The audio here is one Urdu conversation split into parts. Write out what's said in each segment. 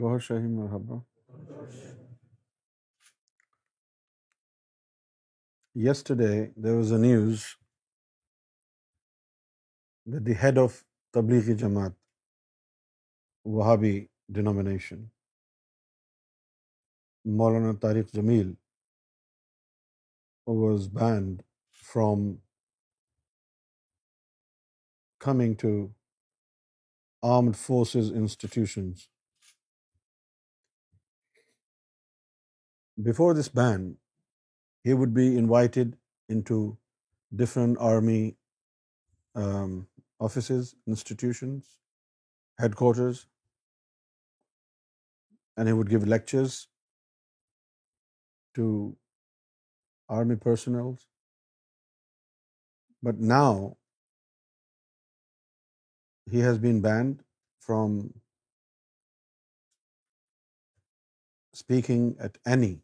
بہت شاہی مرحبا yesterday there was a news the the head of Tablighi Jamaat Wahhabi denomination Maulana Tariq Jameel was banned from coming to armed forces institutions before this ban, he would be invited into different army um, offices, institutions, headquarters, and he would give lectures to army personnel. But now he has been banned from speaking at any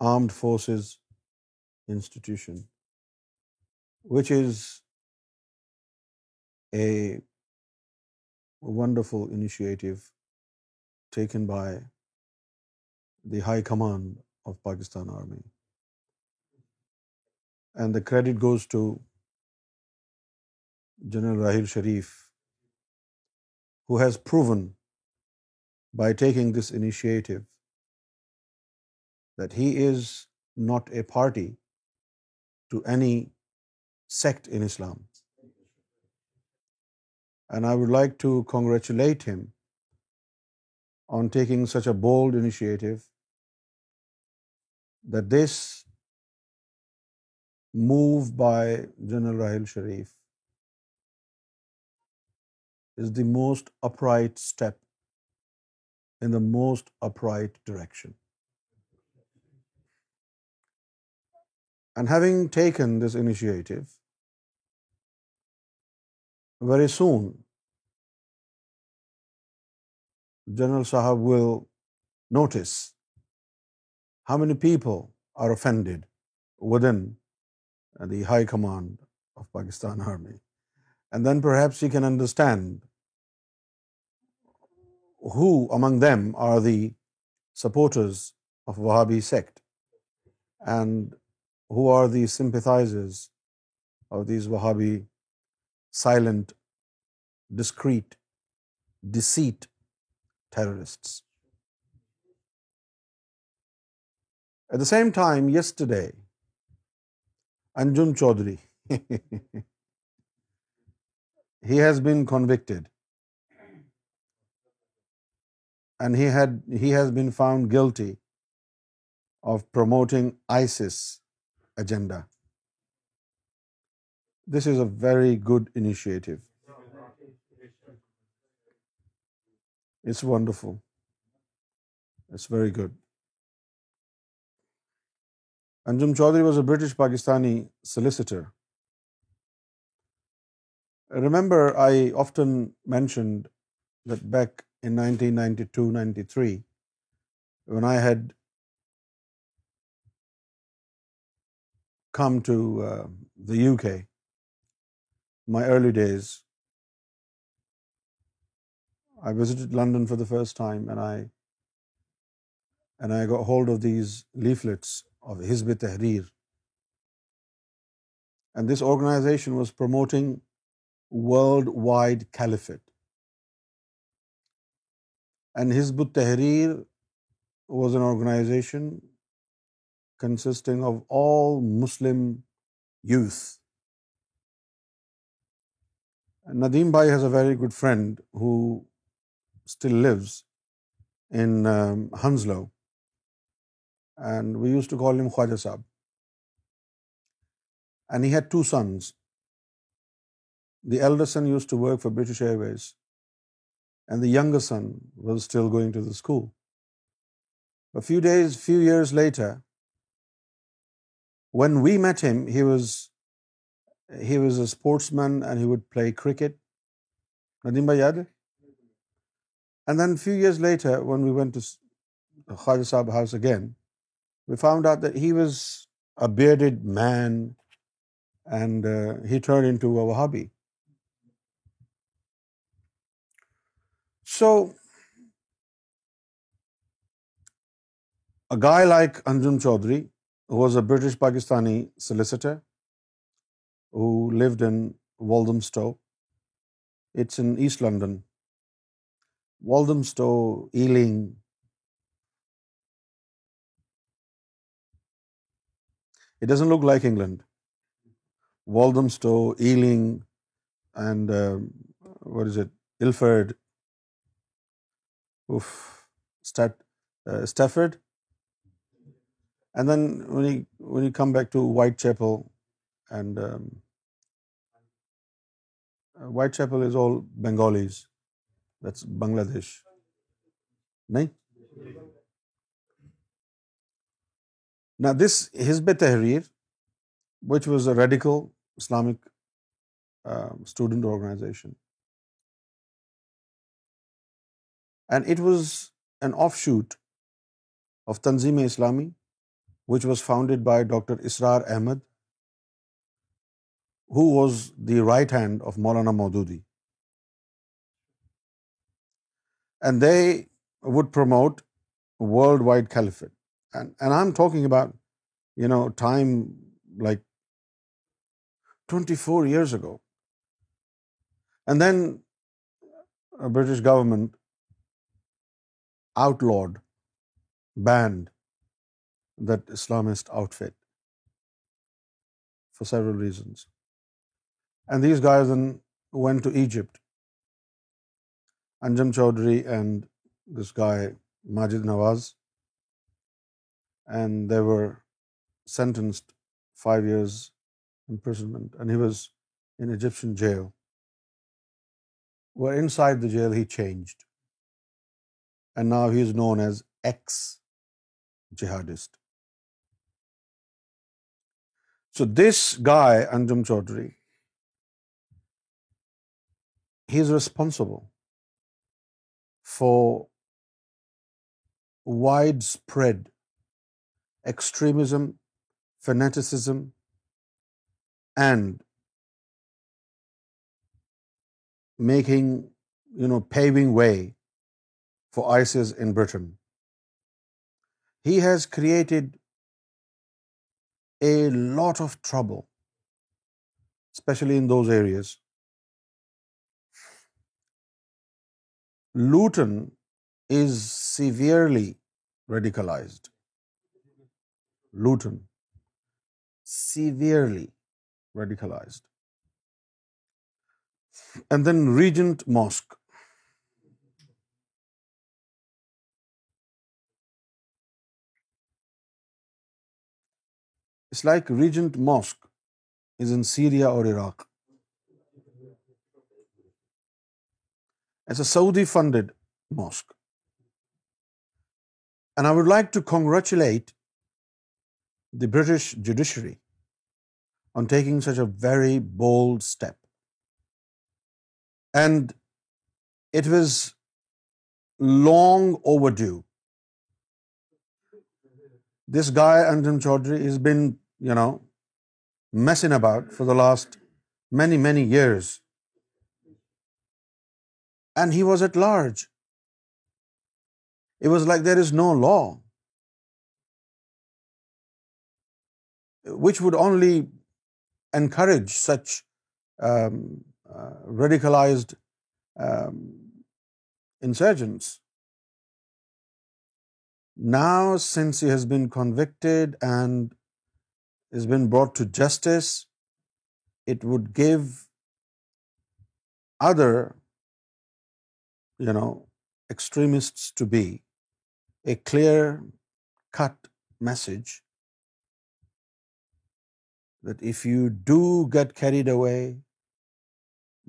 armed forces institution, which is a wonderful initiative taken by the High Command of Pakistan Army. And the credit goes to General Rahil Sharif, who has proven by taking this initiative that he is not a party to any sect in Islam. And I would like to congratulate him on taking such a bold initiative that this move by General Raheel Sharif is the most upright step in the most upright direction. And having taken this initiative, very soon, General Sahab will notice how many people are offended within the high command of Pakistan Army. And then perhaps he can understand who among them are the supporters of Wahhabi sect. And who are the sympathizers of these Wahhabi silent, discreet, deceit terrorists. At the same time, yesterday, Anjum Chaudhary, he has been convicted and he has been found guilty of promoting ISIS agenda. This is a very good initiative. It's wonderful. It's very good. Anjum Chaudhary was a British Pakistani solicitor. I remember, I often mentioned that back in 1992-93, when I had come to uh, the UK, my early days, I visited London for the first time, and I got hold of these leaflets of Hizb ut Tahrir. And this organization was promoting worldwide caliphate. And Hizb ut Tahrir was an organization consisting of all Muslim youth. Nadeem Bhai has a very good friend who still lives in um, Hounslow, and we used to call him Khwaja Saab. And he had two sons. The elder son used to work for British Airways, and the younger son was still going to the school. A few years later, when we met him he was he was a sportsman and he would play cricket Nadeem bhai یاد ہے and then few years later ہے when we went to Khawaja Sahab house again we found out he was a bearded man and he turn in to Wahhabi so guy like Anjem Choudary was a British Pakistani in east it doesn't look like England what is it and then when come back to Whitechapel and Whitechapel is all Bengalis that's Bangladesh نہیں this Hizb Tahrir which was a radical Islamic student organisation and it was an offshoot of Tanzeem Islami which was founded by Dr. Israr Ahmed, who was the right hand of Maulana Maududi. And they would promote worldwide caliphate. And I'm talking about, time like 24 years ago. And then a British government outlawed, banned that Islamist outfit for several reasons. And these guys then went to Egypt. Anjum Chaudhary and this guy Majid Nawaz, and they were sentenced 5 years imprisonment, and he was in Egyptian jail. Well, inside the jail he changed, and now he is known as ex-jihadist. So this guy, Anjum Chaudhary, he's responsible for widespread extremism, fanaticism, and making, paving way for ISIS in Britain. He has created a lot of trouble, especially in those areas. Luton is severely radicalized. Luton, severely radicalized. And then Regent Mosque. It's like Regent Mosque is in Syria or Iraq. It's a Saudi-funded mosque. And I would like to congratulate the British judiciary on taking such a very bold step. And it was long overdue. This guy, Anjum Chaudhry, has been messing about for the last many years. And he was at large. It was like there is no law, which would only encourage such um, uh, radicalized um, insurgents. Now, since he has been convicted and has been brought to justice, it would give other, extremists to be a clear-cut message that if you do get carried away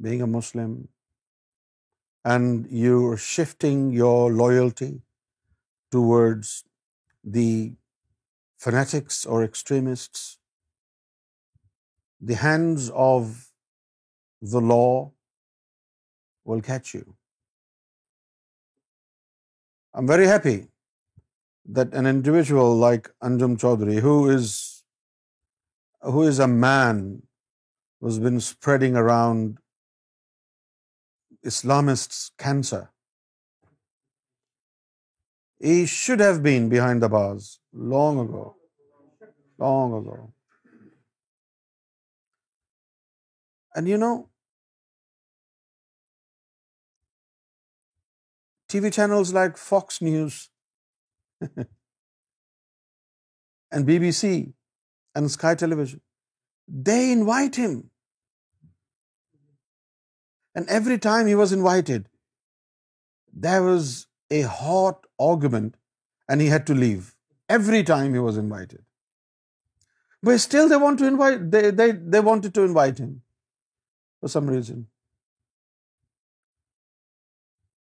being a Muslim and you're shifting your loyalty towards the fanatics or extremists, the hands of the law will catch you. I'm very happy that an individual like Anjum Chaudhary, who is a man who's been spreading around Islamists' cancer, he should have been behind the bars long ago. Long ago. And you know, TV channels like Fox News and BBC and Sky Television, they invite him. And every time he was invited, there was a hot argument and he had to leave every time he was invited. But still they want to invite, they wanted to invite him for some reason.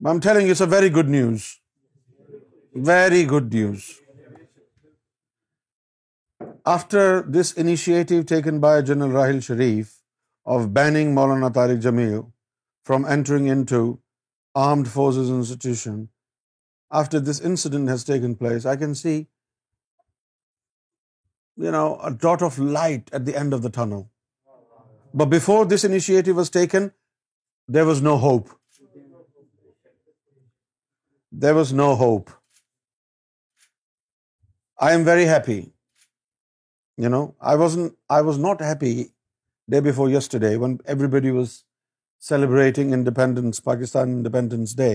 But I'm telling you, it's a very good news. Very good news. After this initiative taken by General Rahil Sharif of banning Maulana Tariq Jameel from entering into armed forces institution, after this this initiative was no hope I am very happy I was not happy day yesterday was celebrating Pakistan day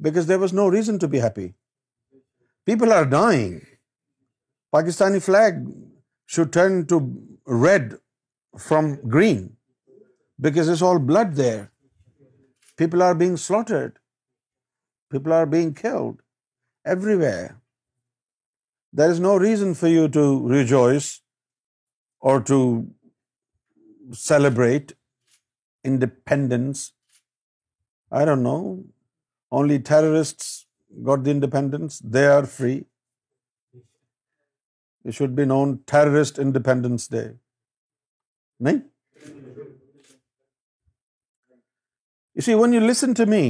because there was no reason to be happy. People are dying. Pakistani flag should turn to red from green because there's all blood there. People are being slaughtered. People are being killed everywhere. There is no reason for you to rejoice or to celebrate independence. I don't know. Only terrorist got the independence they are free should be known terrorist independence day نہیں see when you listen to me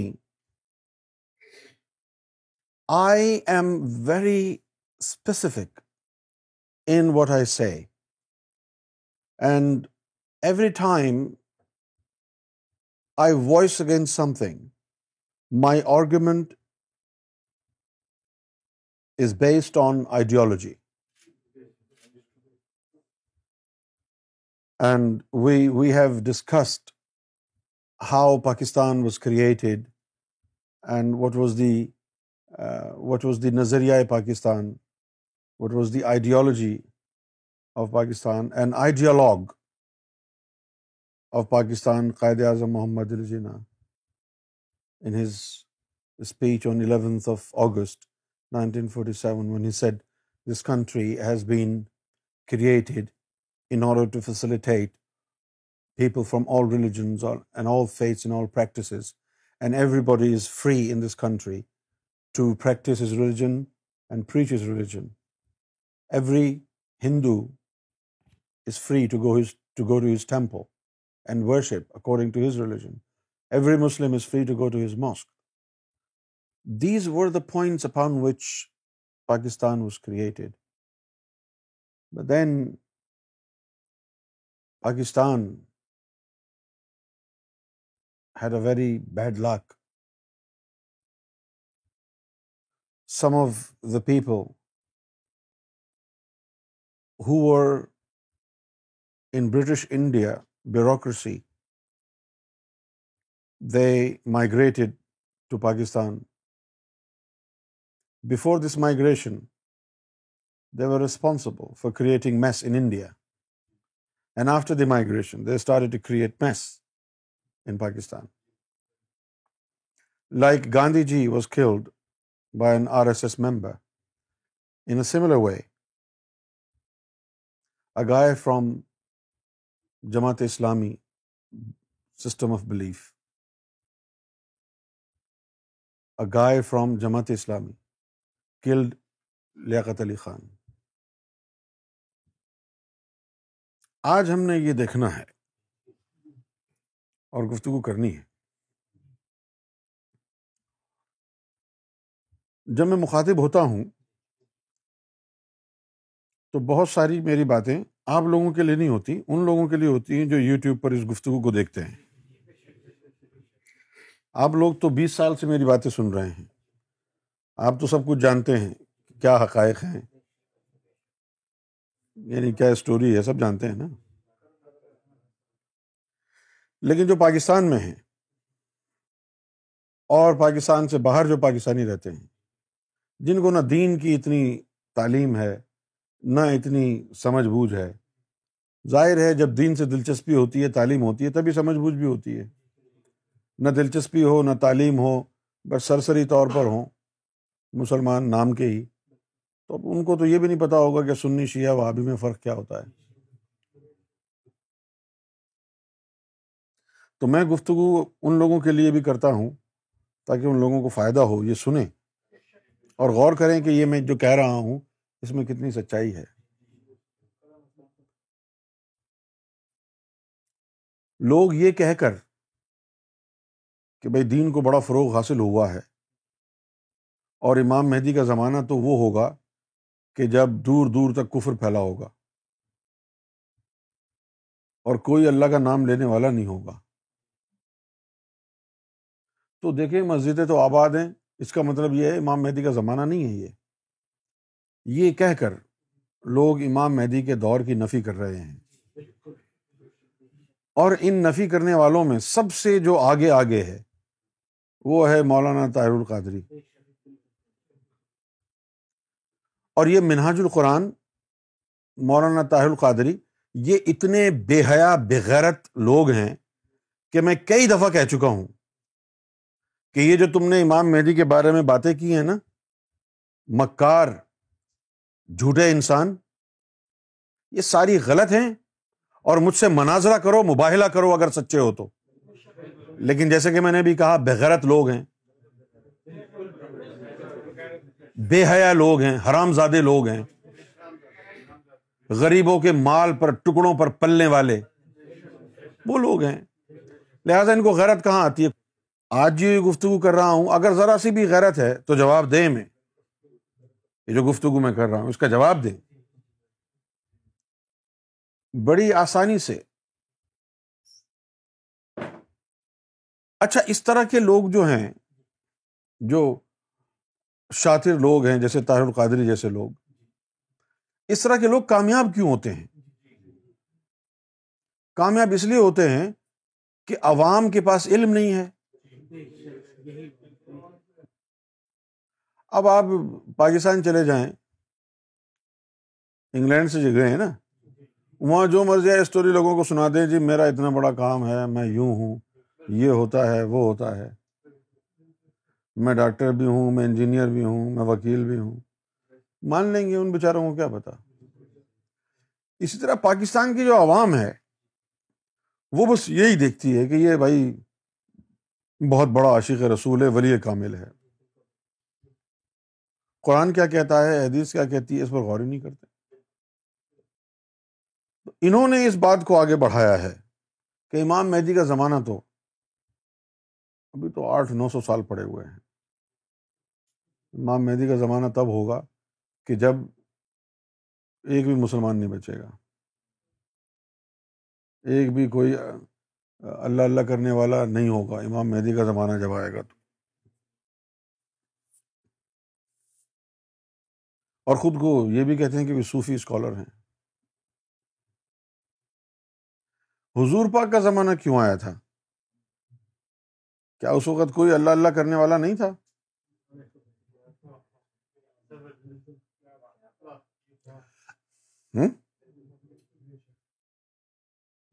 I am very specific in what I say and every time I voice against something my argument is based on ideology and we we have discussed how Pakistan was created and what was the what was the نظریہ Pakistan what was the ideology of Pakistan and آئیڈیالاگ of Pakistan Quaid Azam Muhammad الجینا country has in order to facilitate people from all religions practice and every body is free this country to practice his religion and preach his religion every Hindu is free his temple and worship according to his religion Every Muslim is free to go to his mosque. These were the points upon which Pakistan was created. But then Pakistan had a very bad luck. Some of the people who were in British India bureaucracy they migrated to Pakistan. Before this migration, they were responsible for creating mess in India. And after the migration, they started to create mess in Pakistan. Like Gandhiji was killed by an RSS member, in a similar way, a guy from Jamaat-e-Islami system of belief guy from Jamaat Islami killed Liaquat Ali Khan آج ہم نے یہ دیکھنا ہے اور گفتگو کرنی ہے جب میں مخاطب ہوتا ہوں تو بہت ساری میری باتیں آپ لوگوں کے لیے نہیں ہوتی ان لوگوں کے لیے ہوتی ہیں جو یوٹیوب پر اس گفتگو کو دیکھتے ہیں آپ لوگ تو بیس سال سے میری باتیں سن رہے ہیں آپ تو سب کچھ جانتے ہیں کیا حقائق ہیں یعنی کیا اسٹوری ہے سب جانتے ہیں نا لیکن جو پاکستان میں ہیں اور پاکستان سے باہر جو پاکستانی رہتے ہیں جن کو نہ دین کی اتنی تعلیم ہے نہ اتنی سمجھ بوجھ ہے ظاہر ہے جب دین سے دلچسپی ہوتی ہے تعلیم ہوتی ہے تبھی سمجھ بوجھ بھی ہوتی ہے نہ دلچسپی ہو نہ تعلیم ہو بس سرسری طور پر ہوں مسلمان نام کے ہی تو اب ان کو تو یہ بھی نہیں پتا ہوگا کہ سنی شیعہ وہابی میں فرق کیا ہوتا ہے تو میں گفتگو ان لوگوں کے لیے بھی کرتا ہوں تاکہ ان لوگوں کو فائدہ ہو یہ سنیں اور غور کریں کہ یہ میں جو کہہ رہا ہوں اس میں کتنی سچائی ہے لوگ یہ کہہ کر کہ بھائی دین کو بڑا فروغ حاصل ہوا ہے اور امام مہدی کا زمانہ تو وہ ہوگا کہ جب دور دور تک کفر پھیلا ہوگا اور کوئی اللہ کا نام لینے والا نہیں ہوگا تو دیکھیں مسجدیں تو آباد ہیں اس کا مطلب یہ ہے امام مہدی کا زمانہ نہیں ہے یہ یہ کہہ کر لوگ امام مہدی کے دور کی نفی کر رہے ہیں اور ان نفی کرنے والوں میں سب سے جو آگے آگے ہے وہ ہے مولانا طاہر القادری اور یہ منہاج القرآن مولانا طاہر القادری یہ اتنے بے حیا بغیرت لوگ ہیں کہ میں کئی دفعہ کہہ چکا ہوں کہ یہ جو تم نے امام مہدی کے بارے میں باتیں کی ہیں نا مکار جھوٹے انسان یہ ساری غلط ہیں اور مجھ سے مناظرہ کرو مباہلہ کرو اگر سچے ہو تو لیکن جیسے کہ میں نے بھی کہا بےغیرت لوگ ہیں بے حیا لوگ ہیں حرام زادے لوگ ہیں غریبوں کے مال پر ٹکڑوں پر پلنے والے وہ لوگ ہیں لہٰذا ان کو غیرت کہاں آتی ہے آج یہ گفتگو کر رہا ہوں اگر ذرا سی بھی غیرت ہے تو جواب دیں میں یہ جو گفتگو میں کر رہا ہوں اس کا جواب دیں بڑی آسانی سے اچھا اس طرح کے لوگ جو ہیں جو شاطر لوگ ہیں جیسے طاہر القادری جیسے لوگ اس طرح کے لوگ کامیاب کیوں ہوتے ہیں کامیاب اس لیے ہوتے ہیں کہ عوام کے پاس علم نہیں ہے اب آپ پاکستان چلے جائیں انگلینڈ سے جگہ ہیں نا وہاں جو مرضی ہے اسٹوری لوگوں کو سنا دیں جی میرا اتنا بڑا کام ہے میں یوں ہوں یہ ہوتا ہے وہ ہوتا ہے میں ڈاکٹر بھی ہوں میں انجینئر بھی ہوں میں وکیل بھی ہوں مان لیں گے ان بیچاروں کو کیا پتا اسی طرح پاکستان کی جو عوام ہے وہ بس یہی دیکھتی ہے کہ یہ بھائی بہت بڑا عاشق رسول ہے ولی کامل ہے قرآن کیا کہتا ہے حدیث کیا کہتی ہے اس پر غور ہی نہیں کرتے انہوں نے اس بات کو آگے بڑھایا ہے کہ امام مہدی کا زمانہ تو ابھی تو آٹھ نو سو سال پڑے ہوئے ہیں امام مہدی کا زمانہ تب ہوگا کہ جب ایک بھی مسلمان نہیں بچے گا ایک بھی کوئی اللہ اللہ کرنے والا نہیں ہوگا امام مہدی کا زمانہ جب آئے گا تو اور خود کو یہ بھی کہتے ہیں کہ صوفی اسکالر ہیں حضور پاک کا زمانہ کیوں آیا تھا کیا اس وقت کوئی اللہ اللہ کرنے والا نہیں تھا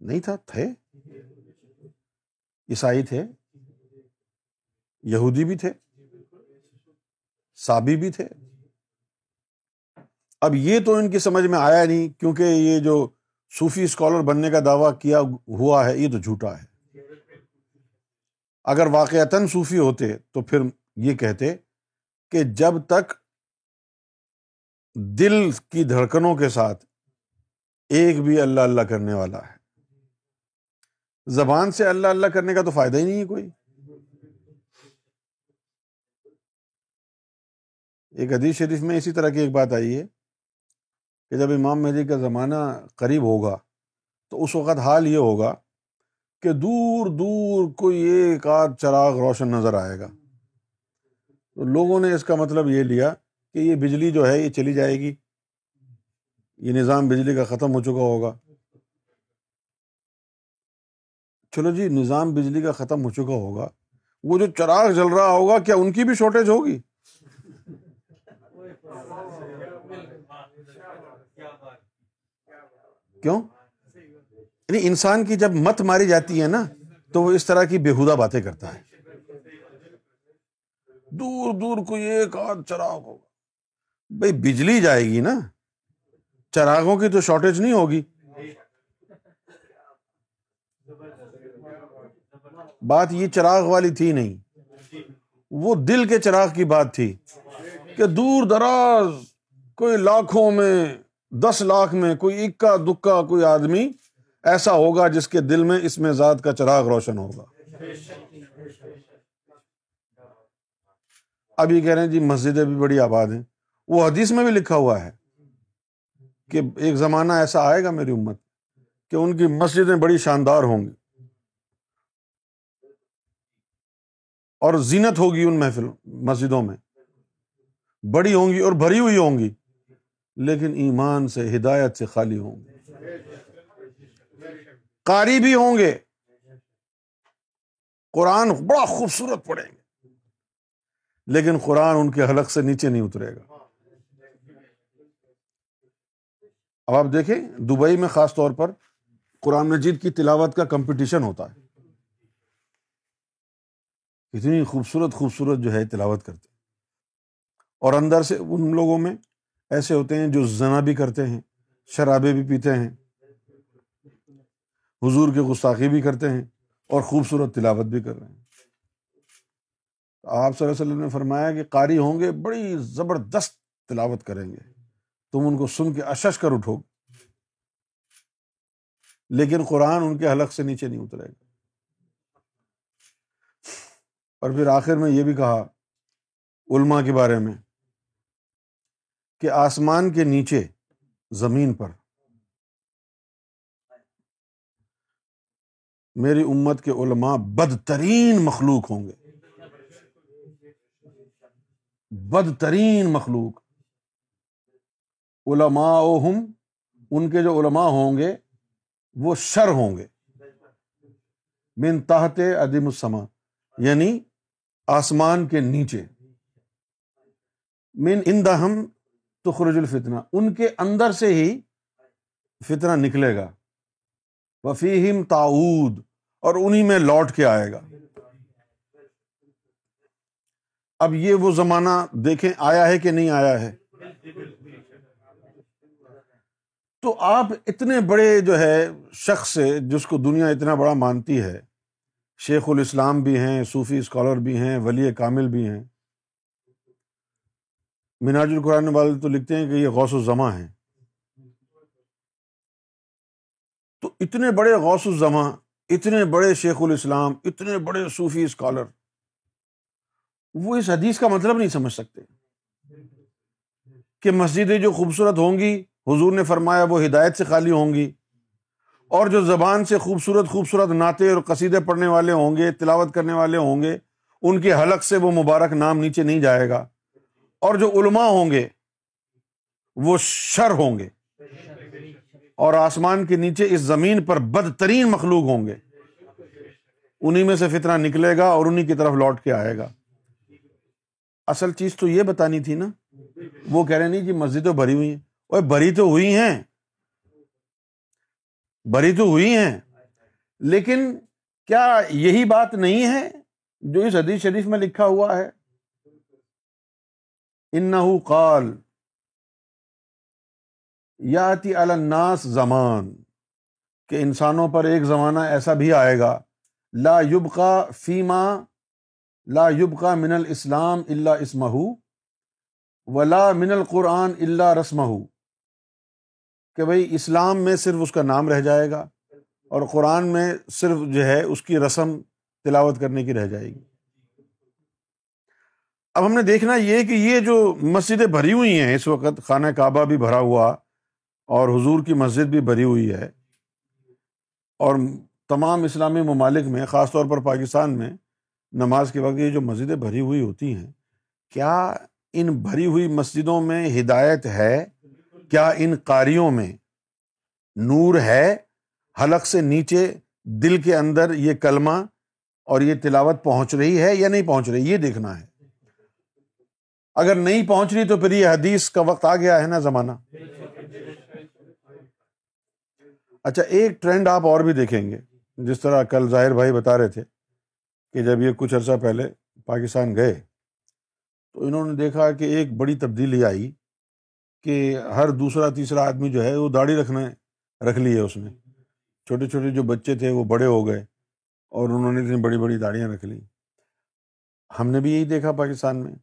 نہیں تھا تھے عیسائی تھے یہودی بھی تھے سابی بھی تھے اب یہ تو ان کی سمجھ میں آیا نہیں کیونکہ یہ جو صوفی اسکالر بننے کا دعویٰ کیا ہوا ہے یہ تو جھوٹا ہے اگر واقعتاً صوفی ہوتے تو پھر یہ کہتے کہ جب تک دل کی دھڑکنوں کے ساتھ ایک بھی اللہ اللہ کرنے والا ہے زبان سے اللہ اللہ کرنے کا تو فائدہ ہی نہیں ہے کوئی ایک حدیث شریف میں اسی طرح کی ایک بات آئی ہے کہ جب امام مہدی کا زمانہ قریب ہوگا تو اس وقت حال یہ ہوگا کہ دور دور کوئی ایک آدھ چراغ روشن نظر آئے گا تو لوگوں نے اس کا مطلب یہ لیا کہ یہ بجلی جو ہے یہ چلی جائے گی یہ نظام بجلی کا ختم ہو چکا ہوگا چلو جی نظام بجلی کا ختم ہو چکا ہوگا وہ جو چراغ جل رہا ہوگا کیا ان کی بھی شارٹیج ہوگی کیوں یعنی انسان کی جب مت ماری جاتی ہے نا تو وہ اس طرح کی بےحدا باتیں کرتا ہے دور دور کوئی ایک آدھ چراغ ہوگا بھائی بجلی جائے گی نا چراغوں کی تو شارٹیج نہیں ہوگی بات یہ چراغ والی تھی نہیں وہ دل کے چراغ کی بات تھی کہ دور دراز کوئی لاکھوں میں دس لاکھ میں کوئی اکا دکا کوئی آدمی ایسا ہوگا جس کے دل میں اس میں ذات کا چراغ روشن ہوگا ابھی کہہ رہے ہیں جی مسجدیں بھی بڑی آباد ہیں وہ حدیث میں بھی لکھا ہوا ہے کہ ایک زمانہ ایسا آئے گا میری امت کہ ان کی مسجدیں بڑی شاندار ہوں گی اور زینت ہوگی ان محفل مسجدوں میں بڑی ہوں گی اور بھری ہوئی ہوں گی لیکن ایمان سے ہدایت سے خالی ہوں گی قاری بھی ہوں گے قرآن بڑا خوبصورت پڑھیں گے لیکن قرآن ان کے حلق سے نیچے نہیں اترے گا اب آپ دیکھیں دبئی میں خاص طور پر قرآن مجید کی تلاوت کا کمپٹیشن ہوتا ہے اتنی خوبصورت خوبصورت جو ہے تلاوت کرتے اور اندر سے ان لوگوں میں ایسے ہوتے ہیں جو زنا بھی کرتے ہیں شرابے بھی پیتے ہیں حضور کے گستاخی بھی کرتے ہیں اور خوبصورت تلاوت بھی کر رہے ہیں آپ صلی اللہ وسلم نے فرمایا کہ قاری ہوں گے بڑی زبردست تلاوت کریں گے تم ان کو سن کے اشش کر اٹھو گے لیکن قرآن ان کے حلق سے نیچے نہیں اترے گا اور پھر آخر میں یہ بھی کہا علما کے بارے میں کہ آسمان کے نیچے زمین پر میری امت کے علماء بدترین مخلوق ہوں گے بدترین مخلوق علماء ہم ان کے جو علماء ہوں گے وہ شر ہوں گے من تحت عدم السما یعنی آسمان کے نیچے من ان دہم تخرج الفتنا ان کے اندر سے ہی فتنہ نکلے گا وفیم تاود اور انہیں میں لوٹ کے آئے گا اب یہ وہ زمانہ دیکھیں آیا ہے کہ نہیں آیا ہے تو آپ اتنے بڑے جو ہے شخص سے جس کو دنیا اتنا بڑا مانتی ہے شیخ الاسلام بھی ہیں صوفی اسکالر بھی ہیں ولی کامل بھی ہیں مناج القرآن والے تو لکھتے ہیں کہ یہ غوث و زماں ہیں تو اتنے بڑے غوث الزماں اتنے بڑے شیخ الاسلام اتنے بڑے صوفی اسکالر وہ اس حدیث کا مطلب نہیں سمجھ سکتے کہ مسجدیں جو خوبصورت ہوں گی حضور نے فرمایا وہ ہدایت سے خالی ہوں گی اور جو زبان سے خوبصورت خوبصورت نعتیں اور قصیدے پڑھنے والے ہوں گے تلاوت کرنے والے ہوں گے ان کے حلق سے وہ مبارک نام نیچے نہیں جائے گا اور جو علماء ہوں گے وہ شر ہوں گے اور آسمان کے نیچے اس زمین پر بدترین مخلوق ہوں گے انہیں میں سے فتنہ نکلے گا اور انہیں کی طرف لوٹ کے آئے گا اصل چیز تو یہ بتانی تھی نا وہ کہہ رہے نہیں جی مسجدیں بھری ہوئی ہیں اور بھری تو ہوئی ہیں بھری تو ہوئی ہیں لیکن کیا یہی بات نہیں ہے جو اس حدیث شریف میں لکھا ہوا ہے انہو قال یاتی الناس زمان کہ انسانوں پر ایک زمانہ ایسا بھی آئے گا لا یبقا فیما لا یبقا من ال اسلام اللہ اسمہ ولا من القرآن اللہ رسمہ کہ بھائی اسلام میں صرف اس کا نام رہ جائے گا اور قرآن میں صرف جو ہے اس کی رسم تلاوت کرنے کی رہ جائے گی اب ہم نے دیکھنا یہ کہ یہ جو مسجدیں بھری ہوئی ہیں اس وقت خانہ کعبہ بھی بھرا ہوا اور حضور کی مسجد بھی بھری ہوئی ہے اور تمام اسلامی ممالک میں خاص طور پر پاکستان میں نماز کے وقت یہ جو مسجدیں بھری ہوئی ہوتی ہیں کیا ان بھری ہوئی مسجدوں میں ہدایت ہے کیا ان قاریوں میں نور ہے حلق سے نیچے دل کے اندر یہ کلمہ اور یہ تلاوت پہنچ رہی ہے یا نہیں پہنچ رہی یہ دیکھنا ہے اگر نہیں پہنچ رہی تو پھر یہ حدیث کا وقت آ گیا ہے نا زمانہ اچھا ایک ٹرینڈ آپ اور بھی دیکھیں گے جس طرح کل ظاہر بھائی بتا رہے تھے کہ جب یہ کچھ عرصہ پہلے پاکستان گئے تو انہوں نے دیکھا کہ ایک بڑی تبدیلی آئی کہ ہر دوسرا تیسرا آدمی جو ہے وہ داڑھی رکھنا رکھ لی ہے اس نے چھوٹے چھوٹے جو بچے تھے وہ بڑے ہو گئے اور انہوں نے اتنی بڑی بڑی داڑیاں رکھ لیں ہم نے بھی یہی دیکھا پاکستان میں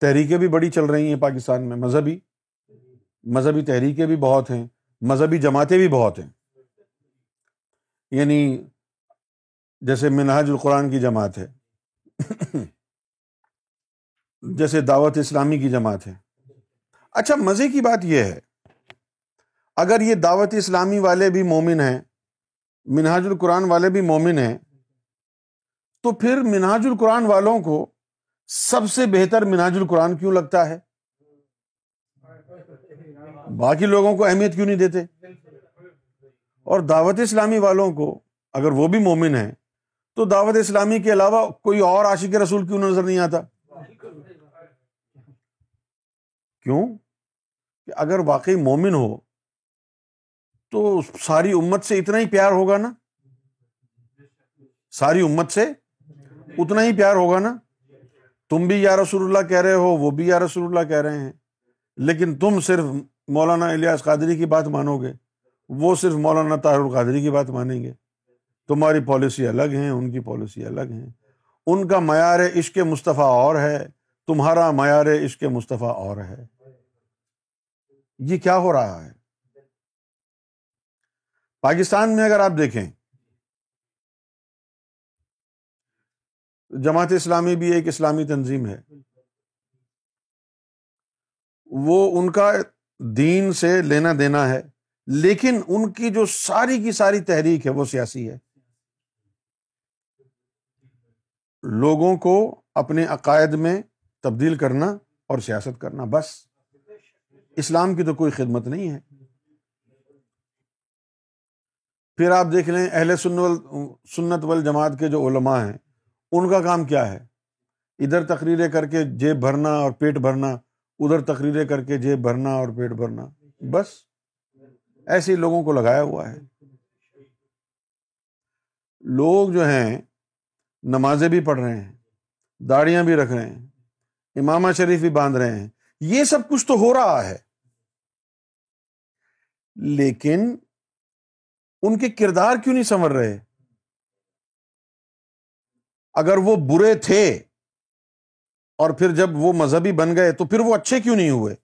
تحریکیں بھی بڑی چل رہی ہیں پاکستان میں مذہبی مذہبی تحریکیں بھی بہت ہیں مذہبی جماعتیں بھی بہت ہیں یعنی جیسے مناج القرآن کی جماعت ہے جیسے دعوت اسلامی کی جماعت ہے اچھا مزے کی بات یہ ہے اگر یہ دعوت اسلامی والے بھی مومن ہیں مناج القرآن والے بھی مومن ہیں تو پھر مناج القرآن والوں کو سب سے بہتر مناج القرآن کیوں لگتا ہے باقی لوگوں کو اہمیت کیوں نہیں دیتے اور دعوت اسلامی والوں کو اگر وہ بھی مومن ہیں تو دعوت اسلامی کے علاوہ کوئی اور عاشق رسول کیوں نظر نہیں آتا کیوں کہ اگر واقعی مومن ہو تو ساری امت سے اتنا ہی پیار ہوگا نا ساری امت سے اتنا ہی پیار ہوگا نا تم بھی یا رسول اللہ کہہ رہے ہو وہ بھی یا رسول اللہ کہہ رہے ہیں لیکن تم صرف مولانا الیاس قادری کی بات مانو گے وہ صرف مولانا طاہر القادری کی بات مانیں گے تمہاری پالیسی الگ ہیں ان کی پالیسی الگ ہیں ان کا معیار عشق مصطفیٰ اور ہے تمہارا معیار عشق مصطفیٰ اور ہے یہ کیا ہو رہا ہے پاکستان میں اگر آپ دیکھیں جماعت اسلامی بھی ایک اسلامی تنظیم ہے وہ ان کا دین سے لینا دینا ہے لیکن ان کی جو ساری کی ساری تحریک ہے وہ سیاسی ہے لوگوں کو اپنے عقائد میں تبدیل کرنا اور سیاست کرنا بس اسلام کی تو کوئی خدمت نہیں ہے پھر آپ دیکھ لیں اہل سن و سنت وال جماعت کے جو علماء ہیں ان کا کام کیا ہے ادھر تقریریں کر کے جیب بھرنا اور پیٹ بھرنا ادھر تقریریں کر کے جیب بھرنا اور پیٹ بھرنا بس ایسے لوگوں کو لگایا ہوا ہے لوگ جو ہیں نمازیں بھی پڑھ رہے ہیں داڑیاں بھی رکھ رہے ہیں امامہ شریف بھی باندھ رہے ہیں یہ سب کچھ تو ہو رہا ہے لیکن ان کے کردار کیوں نہیں سنور رہے اگر وہ برے تھے اور پھر جب وہ مذہبی بن گئے تو پھر وہ اچھے کیوں نہیں ہوئے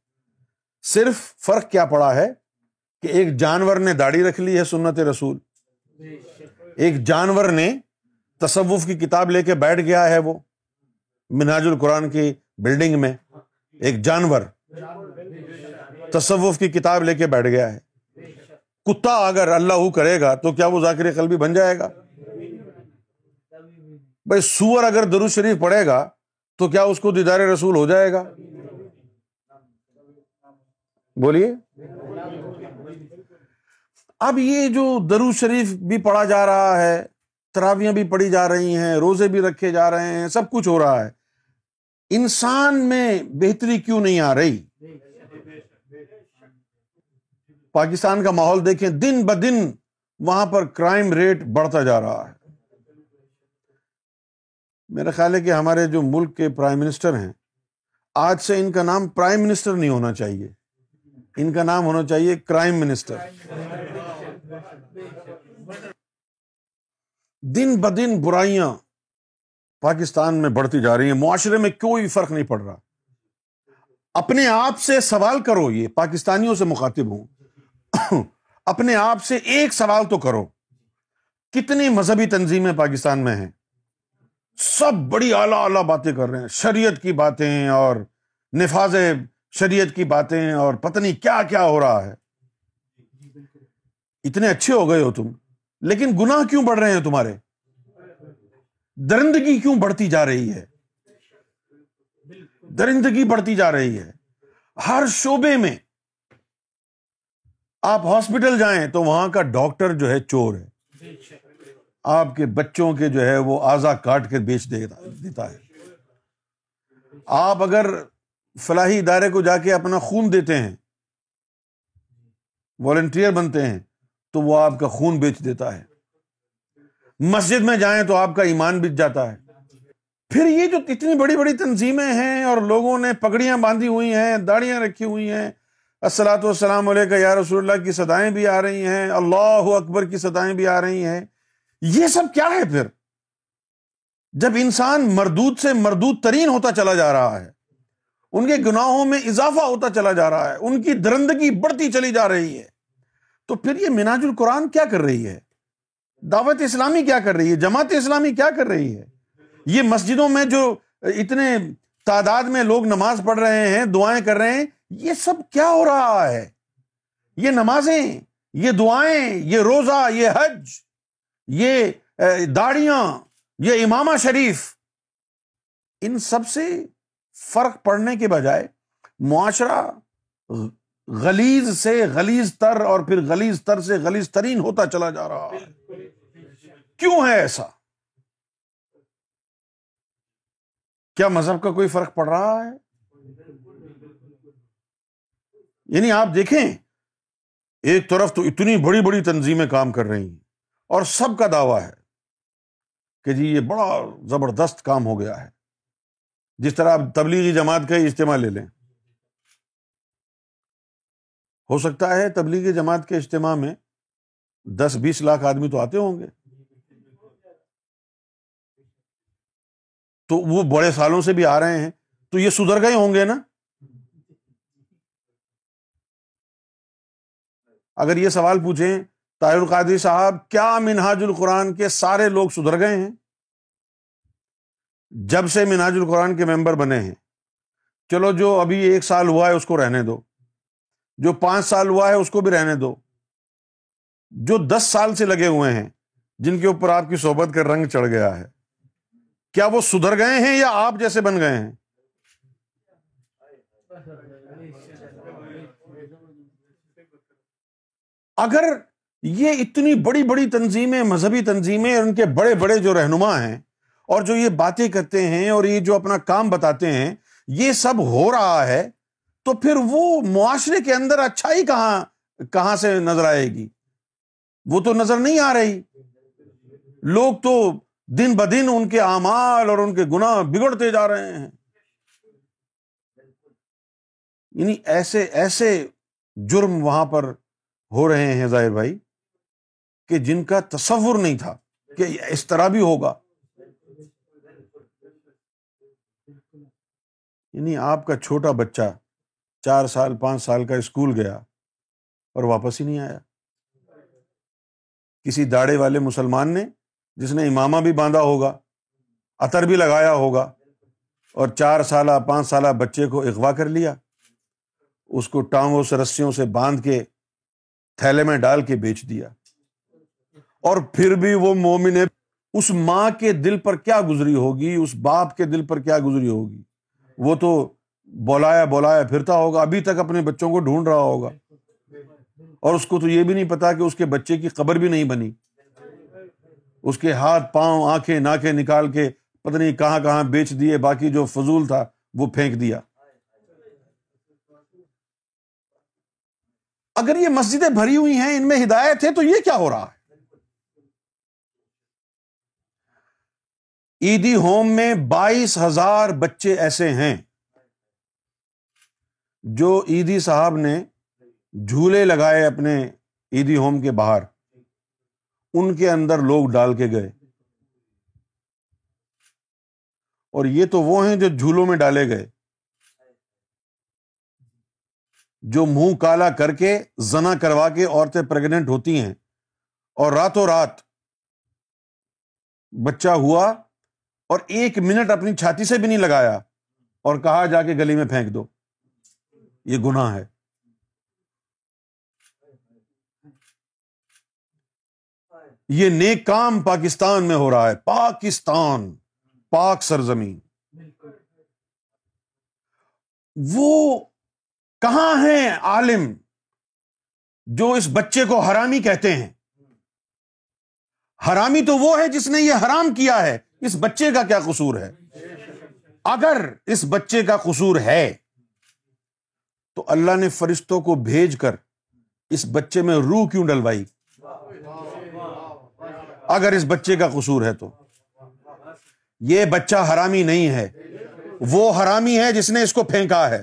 صرف فرق کیا پڑا ہے کہ ایک جانور نے داڑھی رکھ لی ہے سنت رسول ایک جانور نے تصوف کی کتاب لے کے بیٹھ گیا ہے وہ مناج القرآن کی بلڈنگ میں ایک جانور تصوف کی کتاب لے کے بیٹھ گیا ہے کتا اگر اللہ کرے گا تو کیا وہ ذاکر قلبی بن جائے گا بھائی سور اگر درو شریف پڑے گا تو کیا اس کو دیدار رسول ہو جائے گا بولیے اب یہ جو درو شریف بھی پڑا جا رہا ہے تراویاں بھی پڑی جا رہی ہیں روزے بھی رکھے جا رہے ہیں سب کچھ ہو رہا ہے انسان میں بہتری کیوں نہیں آ رہی پاکستان کا ماحول دیکھیں دن بدن وہاں پر کرائم ریٹ بڑھتا جا رہا ہے میرا خیال ہے کہ ہمارے جو ملک کے پرائم منسٹر ہیں آج سے ان کا نام پرائم منسٹر نہیں ہونا چاہیے ان کا نام ہونا چاہیے کرائم منسٹر دن بدن برائیاں پاکستان میں بڑھتی جا رہی ہیں معاشرے میں کوئی فرق نہیں پڑ رہا اپنے آپ سے سوال کرو یہ پاکستانیوں سے مخاطب ہوں اپنے آپ سے ایک سوال تو کرو کتنی مذہبی تنظیمیں پاکستان میں ہیں سب بڑی اعلیٰ اعلیٰ باتیں کر رہے ہیں شریعت کی باتیں اور نفاذ شریعت کی باتیں اور پتنی کیا کیا ہو رہا ہے اتنے اچھے ہو گئے ہو تم لیکن گنا کیوں بڑھ رہے ہیں تمہارے درندگی کیوں بڑھتی جا رہی ہے درندگی بڑھتی جا رہی ہے ہر شعبے میں آپ ہاسپٹل جائیں تو وہاں کا ڈاکٹر جو ہے چور ہے آپ کے بچوں کے جو ہے وہ آزا کاٹ کے بیچ دیتا ہے آپ اگر فلاحی ادارے کو جا کے اپنا خون دیتے ہیں والنٹیئر بنتے ہیں تو وہ آپ کا خون بیچ دیتا ہے مسجد میں جائیں تو آپ کا ایمان بیچ جاتا ہے پھر یہ جو اتنی بڑی بڑی تنظیمیں ہیں اور لوگوں نے پگڑیاں باندھی ہوئی ہیں داڑیاں رکھی ہوئی ہیں السلاۃ والسلام السلام یا رسول اللہ کی سدائیں بھی آ رہی ہیں اللہ اکبر کی سدائیں بھی آ رہی ہیں یہ سب کیا ہے پھر جب انسان مردود سے مردود ترین ہوتا چلا جا رہا ہے ان کے گناہوں میں اضافہ ہوتا چلا جا رہا ہے ان کی درندگی بڑھتی چلی جا رہی ہے تو پھر یہ مناج القرآن کیا کر رہی ہے دعوت اسلامی کیا کر رہی ہے جماعت اسلامی کیا کر رہی ہے یہ مسجدوں میں جو اتنے تعداد میں لوگ نماز پڑھ رہے ہیں دعائیں کر رہے ہیں یہ سب کیا ہو رہا ہے یہ نمازیں یہ دعائیں یہ روزہ یہ حج یہ داڑیاں یہ امام شریف ان سب سے فرق پڑنے کے بجائے معاشرہ گلیز سے گلیز تر اور پھر گلیز تر سے گلیز ترین ہوتا چلا جا رہا ہے کیوں ہے ایسا کیا مذہب کا کوئی فرق پڑ رہا ہے یعنی آپ دیکھیں ایک طرف تو اتنی بڑی بڑی تنظیمیں کام کر رہی ہیں اور سب کا دعویٰ ہے کہ جی یہ بڑا زبردست کام ہو گیا ہے جس طرح آپ تبلیغی جماعت کا ہی اجتماع لے لیں ہو سکتا ہے تبلیغی جماعت کے اجتماع میں دس بیس لاکھ آدمی تو آتے ہوں گے تو وہ بڑے سالوں سے بھی آ رہے ہیں تو یہ سدھر گئے ہوں گے نا اگر یہ سوال پوچھیں طاہر القادری صاحب کیا مناج القرآن کے سارے لوگ سدھر گئے ہیں جب سے مناج القرآن کے ممبر بنے ہیں چلو جو ابھی ایک سال ہوا ہے اس کو رہنے دو جو پانچ سال ہوا ہے اس کو بھی رہنے دو جو دس سال سے لگے ہوئے ہیں جن کے اوپر آپ کی صحبت کا رنگ چڑھ گیا ہے کیا وہ سدھر گئے ہیں یا آپ جیسے بن گئے ہیں اگر یہ اتنی بڑی بڑی تنظیمیں مذہبی تنظیمیں اور ان کے بڑے بڑے جو رہنما ہیں اور جو یہ باتیں کرتے ہیں اور یہ جو اپنا کام بتاتے ہیں یہ سب ہو رہا ہے تو پھر وہ معاشرے کے اندر اچھائی کہاں کہاں سے نظر آئے گی وہ تو نظر نہیں آ رہی لوگ تو دن ب دن ان کے اعمال اور ان کے گنا بگڑتے جا رہے ہیں یعنی ایسے ایسے جرم وہاں پر ہو رہے ہیں ظاہر بھائی کہ جن کا تصور نہیں تھا کہ اس طرح بھی ہوگا یعنی آپ کا چھوٹا بچہ چار سال پانچ سال کا اسکول گیا اور واپس ہی نہیں آیا کسی داڑے والے مسلمان نے جس نے امامہ بھی باندھا ہوگا عطر بھی لگایا ہوگا اور چار سالہ پانچ سالہ بچے کو اغوا کر لیا اس کو ٹانگوں سے رسیوں سے باندھ کے تھیلے میں ڈال کے بیچ دیا اور پھر بھی وہ مومن ہے اس ماں کے دل پر کیا گزری ہوگی اس باپ کے دل پر کیا گزری ہوگی وہ تو بولایا بولایا پھرتا ہوگا ابھی تک اپنے بچوں کو ڈھونڈ رہا ہوگا اور اس کو تو یہ بھی نہیں پتا کہ اس کے بچے کی خبر بھی نہیں بنی اس کے ہاتھ پاؤں آنکھیں ناکیں نکال کے پتہ نہیں کہاں کہاں بیچ دیے باقی جو فضول تھا وہ پھینک دیا اگر یہ مسجدیں بھری ہوئی ہیں ان میں ہدایت ہے تو یہ کیا ہو رہا ہے ہوم میں بائیس ہزار بچے ایسے ہیں جو عیدی صاحب نے جھولے لگائے اپنے عیدی ہوم کے باہر ان کے اندر لوگ ڈال کے گئے اور یہ تو وہ ہیں جو جھولوں میں ڈالے گئے جو منہ کالا کر کے زنا کروا کے عورتیں پریگنٹ ہوتی ہیں اور راتوں رات بچہ ہوا اور ایک منٹ اپنی چھاتی سے بھی نہیں لگایا اور کہا جا کے گلی میں پھینک دو یہ گناہ ہے یہ نیک کام پاکستان میں ہو رہا ہے پاکستان پاک سرزمین وہ کہاں ہیں عالم جو اس بچے کو حرامی کہتے ہیں حرامی تو وہ ہے جس نے یہ حرام کیا ہے اس بچے کا کیا قصور ہے اگر اس بچے کا قصور ہے تو اللہ نے فرشتوں کو بھیج کر اس بچے میں روح کیوں ڈلوائی اگر اس بچے کا قصور ہے تو یہ بچہ حرامی نہیں ہے وہ حرامی ہے جس نے اس کو پھینکا ہے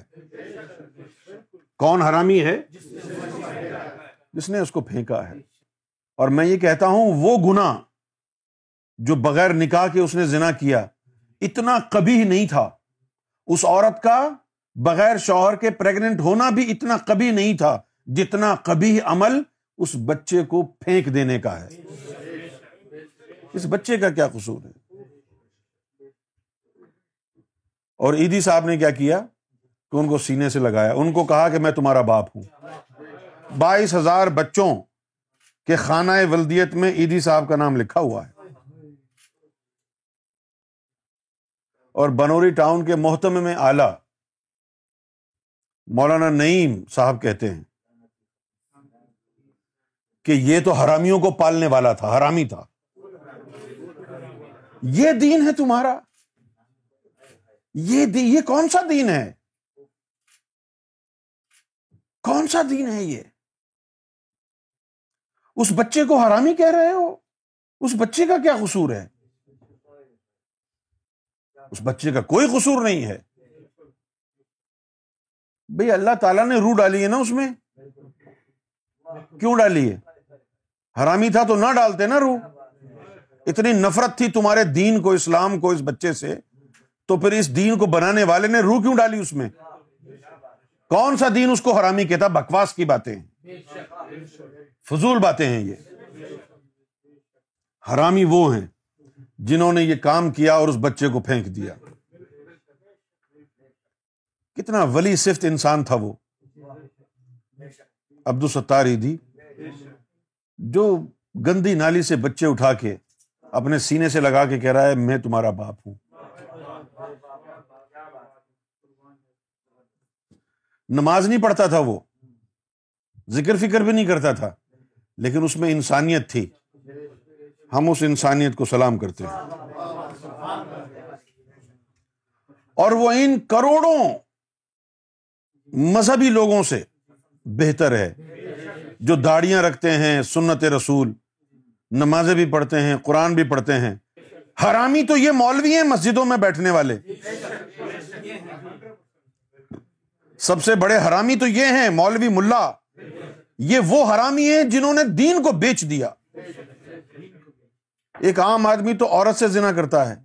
کون حرامی ہے جس نے اس کو پھینکا ہے اور میں یہ کہتا ہوں وہ گنا جو بغیر نکاح کے اس نے ذنا کیا اتنا کبھی نہیں تھا اس عورت کا بغیر شوہر کے پریگنٹ ہونا بھی اتنا کبھی نہیں تھا جتنا کبھی عمل اس بچے کو پھینک دینے کا ہے اس بچے کا کیا قصور ہے اور عیدی صاحب نے کیا کیا کہ ان کو سینے سے لگایا ان کو کہا کہ میں تمہارا باپ ہوں بائیس ہزار بچوں کے خانہ ولدیت میں عیدی صاحب کا نام لکھا ہوا ہے اور بنوری ٹاؤن کے محتم میں آلہ مولانا نعیم صاحب کہتے ہیں کہ یہ تو حرامیوں کو پالنے والا تھا حرامی تھا یہ دین ہے تمہارا یہ یہ کون سا دین ہے کون سا دین ہے یہ اس بچے کو حرامی کہہ رہے ہو اس بچے کا کیا قصور ہے اس بچے کا کوئی قصور نہیں ہے بھائی اللہ تعالیٰ نے روح ڈالی ہے نا اس میں کیوں ڈالی ہے حرامی تھا تو نہ ڈالتے نا روح اتنی نفرت تھی تمہارے دین کو اسلام کو اس بچے سے تو پھر اس دین کو بنانے والے نے روح کیوں ڈالی اس میں کون سا دین اس کو حرامی کہتا بکواس کی باتیں فضول باتیں ہیں یہ حرامی وہ ہیں جنہوں نے یہ کام کیا اور اس بچے کو پھینک دیا کتنا ولی صفت انسان تھا وہ عبد الستار جو گندی نالی سے بچے اٹھا کے اپنے سینے سے لگا کے کہہ رہا ہے میں تمہارا باپ ہوں نماز نہیں پڑھتا تھا وہ ذکر فکر بھی نہیں کرتا تھا لیکن اس میں انسانیت تھی ہم اس انسانیت کو سلام کرتے ہیں اور وہ ان کروڑوں مذہبی لوگوں سے بہتر ہے جو داڑیاں رکھتے ہیں سنت رسول نمازیں بھی پڑھتے ہیں قرآن بھی پڑھتے ہیں حرامی تو یہ مولوی ہیں مسجدوں میں بیٹھنے والے سب سے بڑے حرامی تو یہ ہیں مولوی ملا یہ وہ حرامی ہیں جنہوں نے دین کو بیچ دیا ایک عام آدمی تو عورت سے زنا کرتا ہے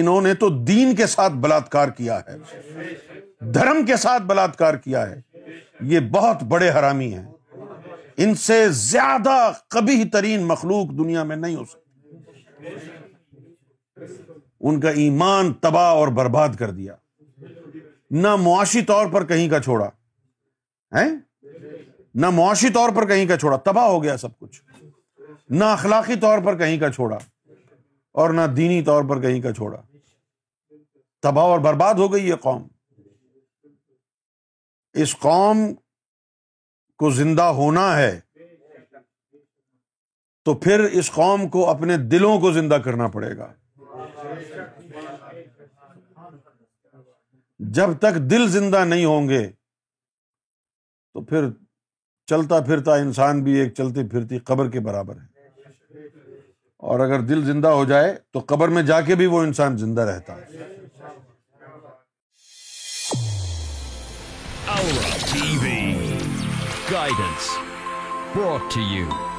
انہوں نے تو دین کے ساتھ بلاکار کیا ہے دھرم کے ساتھ بلاکار کیا ہے یہ بہت بڑے حرامی ہیں ان سے زیادہ کبھی ترین مخلوق دنیا میں نہیں ہو سکتی ان کا ایمان تباہ اور برباد کر دیا نہ معاشی طور پر کہیں کا چھوڑا نہ معاشی طور پر کہیں کا چھوڑا تباہ ہو گیا سب کچھ نہ اخلاقی طور پر کہیں کا چھوڑا اور نہ دینی طور پر کہیں کا چھوڑا تباہ اور برباد ہو گئی یہ قوم اس قوم کو زندہ ہونا ہے تو پھر اس قوم کو اپنے دلوں کو زندہ کرنا پڑے گا جب تک دل زندہ نہیں ہوں گے تو پھر چلتا پھرتا انسان بھی ایک چلتی پھرتی قبر کے برابر ہے اور اگر دل زندہ ہو جائے تو قبر میں جا کے بھی وہ انسان زندہ رہتا ہے گائیڈنس بہت ٹھیک